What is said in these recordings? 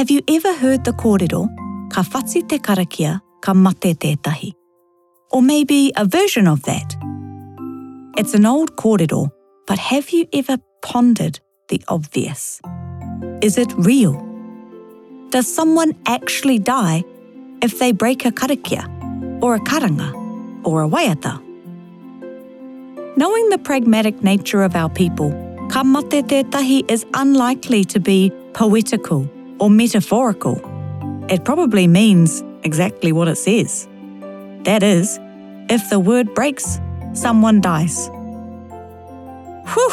Have you ever heard the kōrero, ka whatsi te karakia, ka mate tētahi? Or maybe a version of that. It's an old kōrero, but have you ever pondered the obvious? Is it real? Does someone actually die if they break a karakia, or a karanga, or a waiata? Knowing the pragmatic nature of our people, ka mate tētahi is unlikely to be poetical or metaphorical. It probably means exactly what it says. That is, if the word breaks, someone dies. Whew!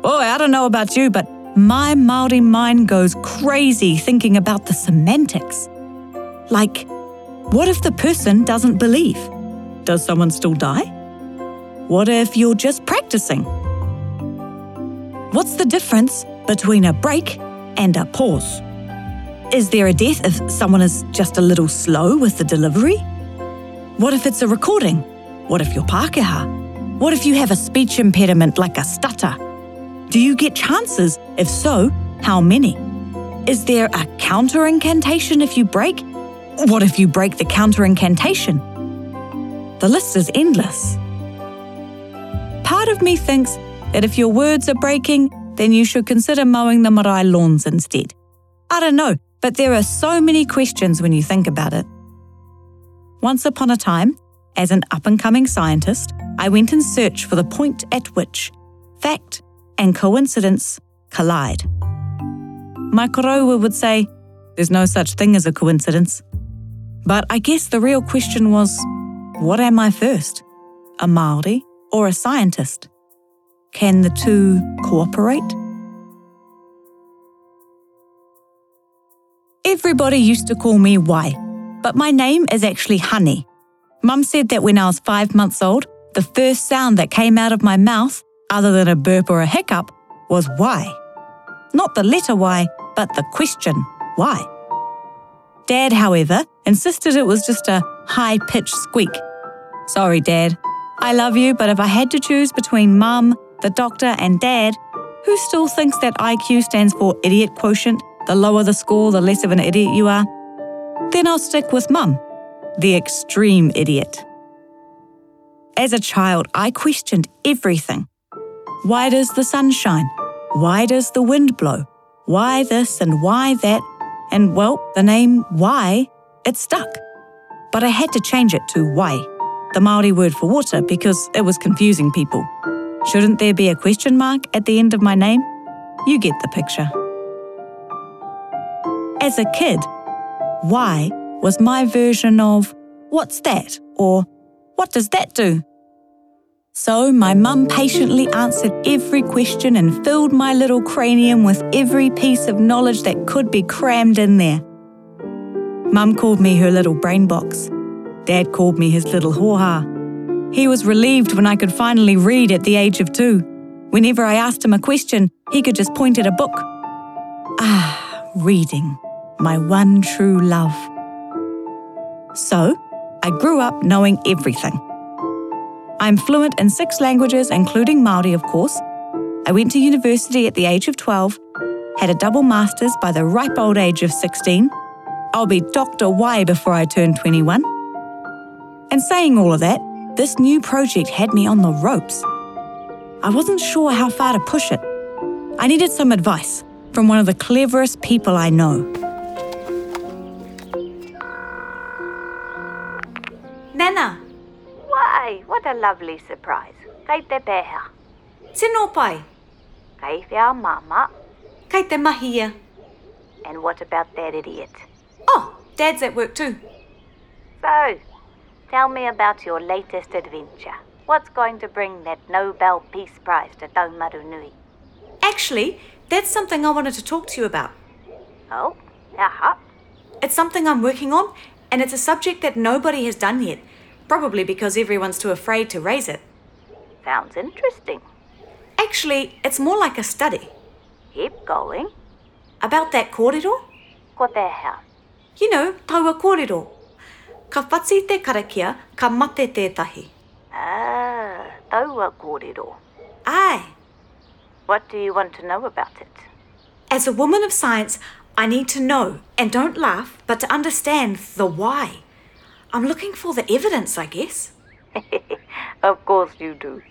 Boy, I don't know about you, but my Māori mind goes crazy thinking about the semantics. Like, what if the person doesn't believe? Does someone still die? What if you're just practicing? What's the difference between a break and a pause? Is there a death if someone is just a little slow with the delivery? What if it's a recording? What if you're Pākehā? What if you have a speech impediment like a stutter? Do you get chances? If so, how many? Is there a counter incantation if you break? What if you break the counter incantation? The list is endless. Part of me thinks that if your words are breaking, then you should consider mowing the marae lawns instead. I don't know, but there are so many questions when you think about it. Once upon a time, as an up and coming scientist, I went in search for the point at which fact and coincidence collide. My koroua would say, There's no such thing as a coincidence. But I guess the real question was, What am I first? A Māori or a scientist? Can the two cooperate? Everybody used to call me Wai, but my name is actually Honey. Mum said that when I was five months old, the first sound that came out of my mouth, other than a burp or a hiccup, was why. Not the letter Y, but the question, why? Dad, however, insisted it was just a high pitched squeak. Sorry, Dad. I love you, but if I had to choose between Mum, the doctor, and Dad, who still thinks that IQ stands for idiot quotient, the lower the score, the less of an idiot you are, then I'll stick with Mum, the extreme idiot. As a child, I questioned everything. Why does the sun shine? Why does the wind blow? Why this and why that? And well, the name why, it stuck. But I had to change it to Wai, the Māori word for water, because it was confusing people. Shouldn't there be a question mark at the end of my name? You get the picture. As a kid, why was my version of what's that or what does that do? So my mum patiently answered every question and filled my little cranium with every piece of knowledge that could be crammed in there. Mum called me her little brain box. Dad called me his little hoha. He was relieved when I could finally read at the age of two. Whenever I asked him a question, he could just point at a book. Ah, reading, my one true love. So, I grew up knowing everything. I'm fluent in six languages, including Māori, of course. I went to university at the age of 12, had a double master's by the ripe old age of 16. I'll be Dr. Y before I turn 21. And saying all of that, this new project had me on the ropes. I wasn't sure how far to push it. I needed some advice from one of the cleverest people I know. Nana, Wai, what a lovely surprise. Kei te pēhea. tino pai, Kei whia mama. kei te mahi ia. And what about that idiot? Oh, Dad's at work too. So, tell me about your latest adventure. What's going to bring that Nobel Peace Prize to Taumarunui? Actually, that's something I wanted to talk to you about. Oh, aha. It's something I'm working on, and it's a subject that nobody has done yet, probably because everyone's too afraid to raise it. Sounds interesting. Actually, it's more like a study Keep going. about that kōrero. Ko te hea. You know, taua kōrero. Ka whatsi te karakia, ka mate tētahi. Ah, taua kōrero. Ai, What do you want to know about it? as a woman of science, I need to know, and don't laugh, but to understand the why. I'm looking for the evidence, I guess. of course you do.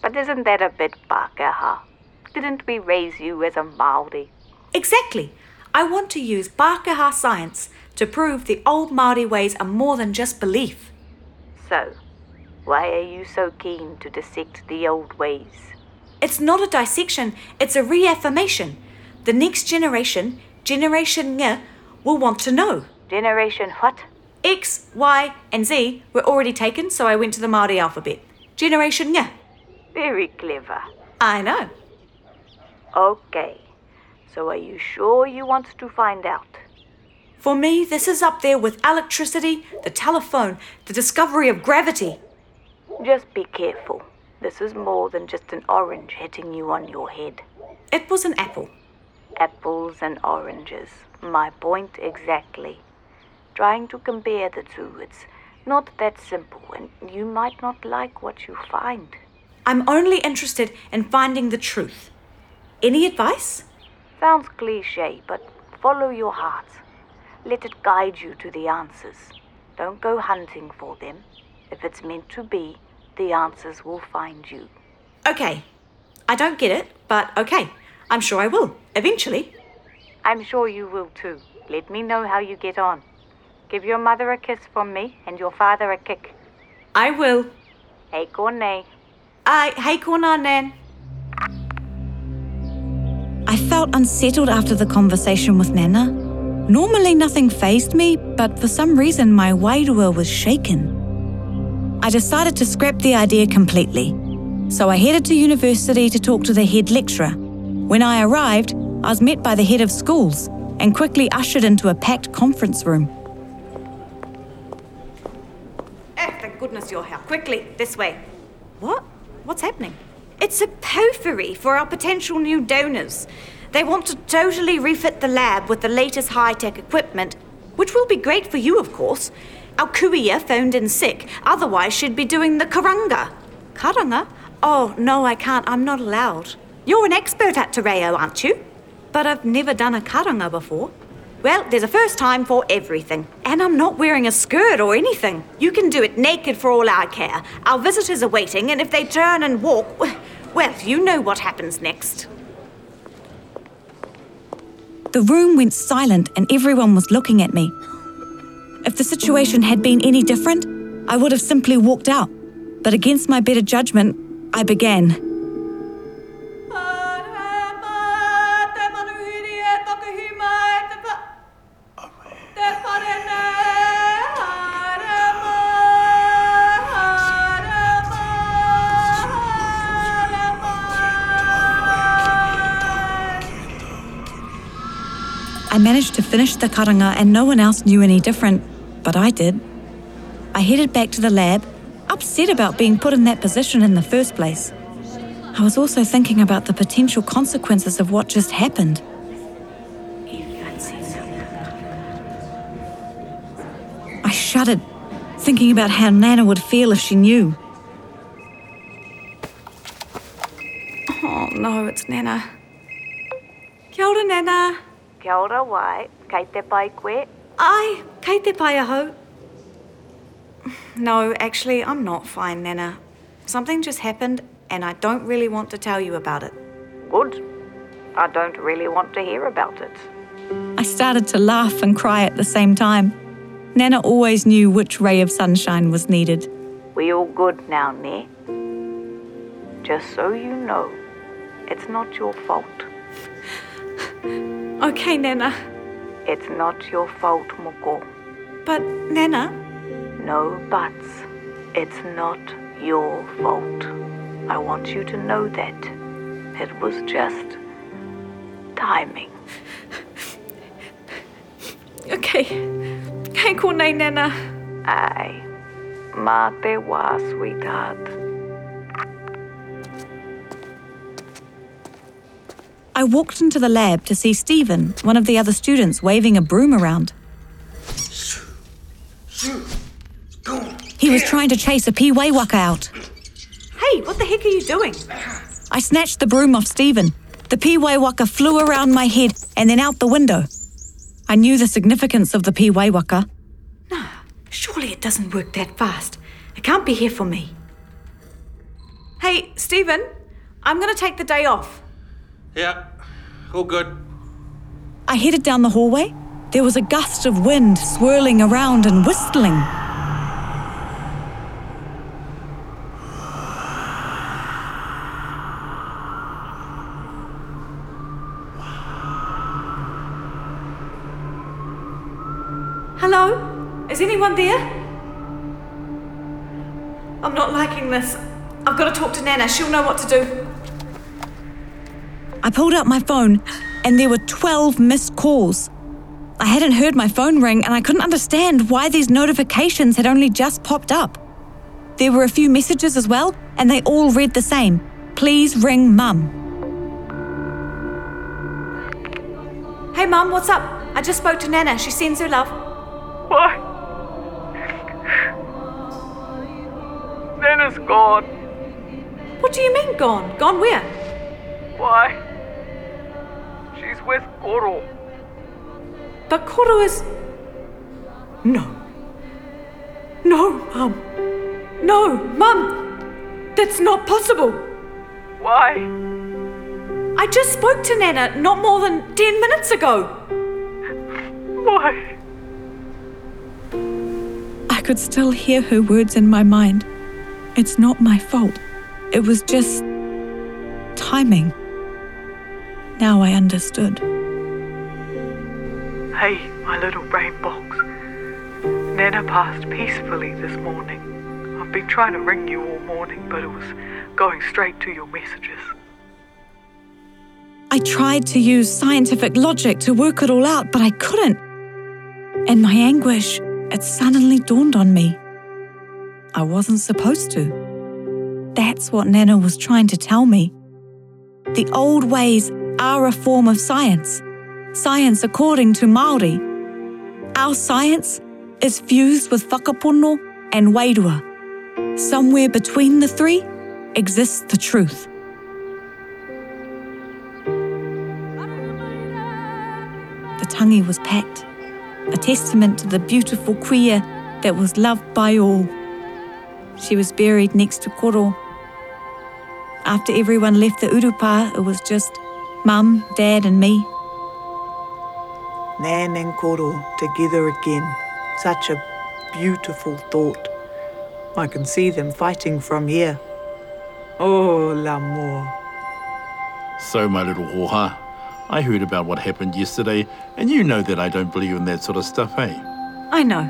But isn't that a bit Pākehā? Didn't we raise you as a Māori? Exactly. I want to use Pākehā science to prove the old Māori ways are more than just belief. So, why are you so keen to dissect the old ways? It's not a dissection, it's a reaffirmation. The next generation, Generation Ng, will want to know. Generation what? X, Y, and Z were already taken, so I went to the Māori alphabet. Generation Ng. Very clever. I know. Okay. So are you sure you want to find out? For me, this is up there with electricity, the telephone, the discovery of gravity. Just be careful. This is more than just an orange hitting you on your head. It was an apple. Apples and oranges. My point exactly. Trying to compare the two, it's not that simple, and you might not like what you find. I'm only interested in finding the truth. Any advice? Sounds cliche, but follow your heart. Let it guide you to the answers. Don't go hunting for them. If it's meant to be, the answers will find you. Okay. I don't get it, but okay. I'm sure I will, eventually. I'm sure you will too. Let me know how you get on. Give your mother a kiss from me and your father a kick. I will. Hey, Cornay. I, hey, Kona Nan. I felt unsettled after the conversation with Nana. Normally, nothing phased me, but for some reason, my wairua was shaken. I decided to scrap the idea completely. So I headed to university to talk to the head lecturer. When I arrived, I was met by the head of schools and quickly ushered into a packed conference room. Goodness you're. Quickly, this way. What? What's happening? It's a pōwhiri for our potential new donors. They want to totally refit the lab with the latest high tech equipment, which will be great for you, of course. Our kuia phoned in sick, otherwise, she'd be doing the karanga. Karanga? Oh, no, I can't. I'm not allowed. You're an expert at Te Reo, aren't you? But I've never done a karanga before. Well, there's a first time for everything. And I'm not wearing a skirt or anything. You can do it naked for all I care. Our visitors are waiting, and if they turn and walk, well, you know what happens next. The room went silent and everyone was looking at me. If the situation had been any different, I would have simply walked out. But against my better judgment, I began. Managed to finish the karanga and no one else knew any different, but I did. I headed back to the lab, upset about being put in that position in the first place. I was also thinking about the potential consequences of what just happened. I shuddered, thinking about how Nana would feel if she knew. Oh no, it's Nana. Kia ora, Nana. Kia ora wai, kei te pai koe. Ai, kei te pai aho. No, actually, I'm not fine, Nana. Something just happened, and I don't really want to tell you about it. Good. I don't really want to hear about it. I started to laugh and cry at the same time. Nana always knew which ray of sunshine was needed. We all good now, ne? Just so you know, it's not your fault. Okay, Nana. It's not your fault, Moko. But, Nana, No buts. It's not your fault. I want you to know that. It was just timing. okay. Kei konei, Nana. Ai. Mā te wā, sweetheart. I walked into the lab to see Stephen, one of the other students, waving a broom around. He was trying to chase a pīwakawaka out. Hey, what the heck are you doing? I snatched the broom off Stephen. The pīwakawaka flew around my head and then out the window. I knew the significance of the P waka. No, surely it doesn't work that fast. It can't be here for me. Hey, Stephen, I'm going to take the day off. Yeah, all good. I headed down the hallway. There was a gust of wind swirling around and whistling. Hello? Is anyone there? I'm not liking this. I've got to talk to Nana. She'll know what to do. I pulled out my phone and there were 12 missed calls. I hadn't heard my phone ring and I couldn't understand why these notifications had only just popped up. There were a few messages as well, and they all read the same Please ring mum. Hey, Mum, what's up? I just spoke to Nana. She sends her love. Why? Nana's gone. What do you mean, gone? Gone where? Why? With Koro. But Koro is. No. No, Mum. No, Mum! That's not possible! Why? I just spoke to Nana not more than 10 minutes ago. Why? I could still hear her words in my mind. It's not my fault. It was just. timing. Now I understood. Hey, my little brain box. Nana passed peacefully this morning. I've been trying to ring you all morning, but it was going straight to your messages. I tried to use scientific logic to work it all out, but I couldn't. In my anguish, it suddenly dawned on me. I wasn't supposed to. That's what Nana was trying to tell me. The old ways are a form of science. Science according to Māori. Our science is fused with whakapono and wairua. Somewhere between the three exists the truth. The tangi was packed, a testament to the beautiful kuia that was loved by all. She was buried next to Koro. After everyone left the urupa, it was just mum, dad, and me. Nan and Koro together again. Such a beautiful thought. I can see them fighting from here. Oh, l'amour. So, my little hoha, I heard about what happened yesterday, and you know that I don't believe in that sort of stuff, eh? I know.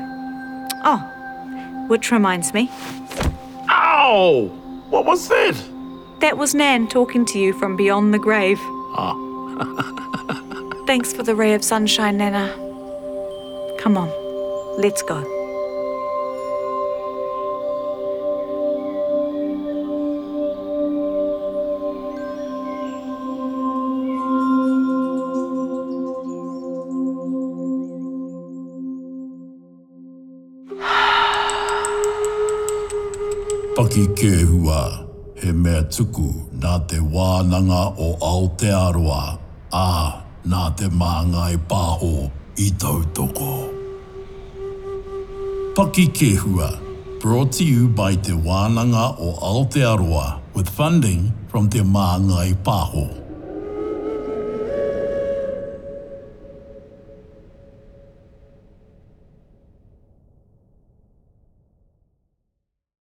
Oh, which reminds me, Ow! What was that? that was Nan talking to you from beyond the grave. Thanks for the ray of sunshine, Nana. Come on, let's go. Paki ke he mea tuku nā te wānanga o Aotearoa, ā nā te māngai pāho i tautoko. Paki ke hua, brought to you by te wānanga o Aotearoa with funding from te māngai pāho.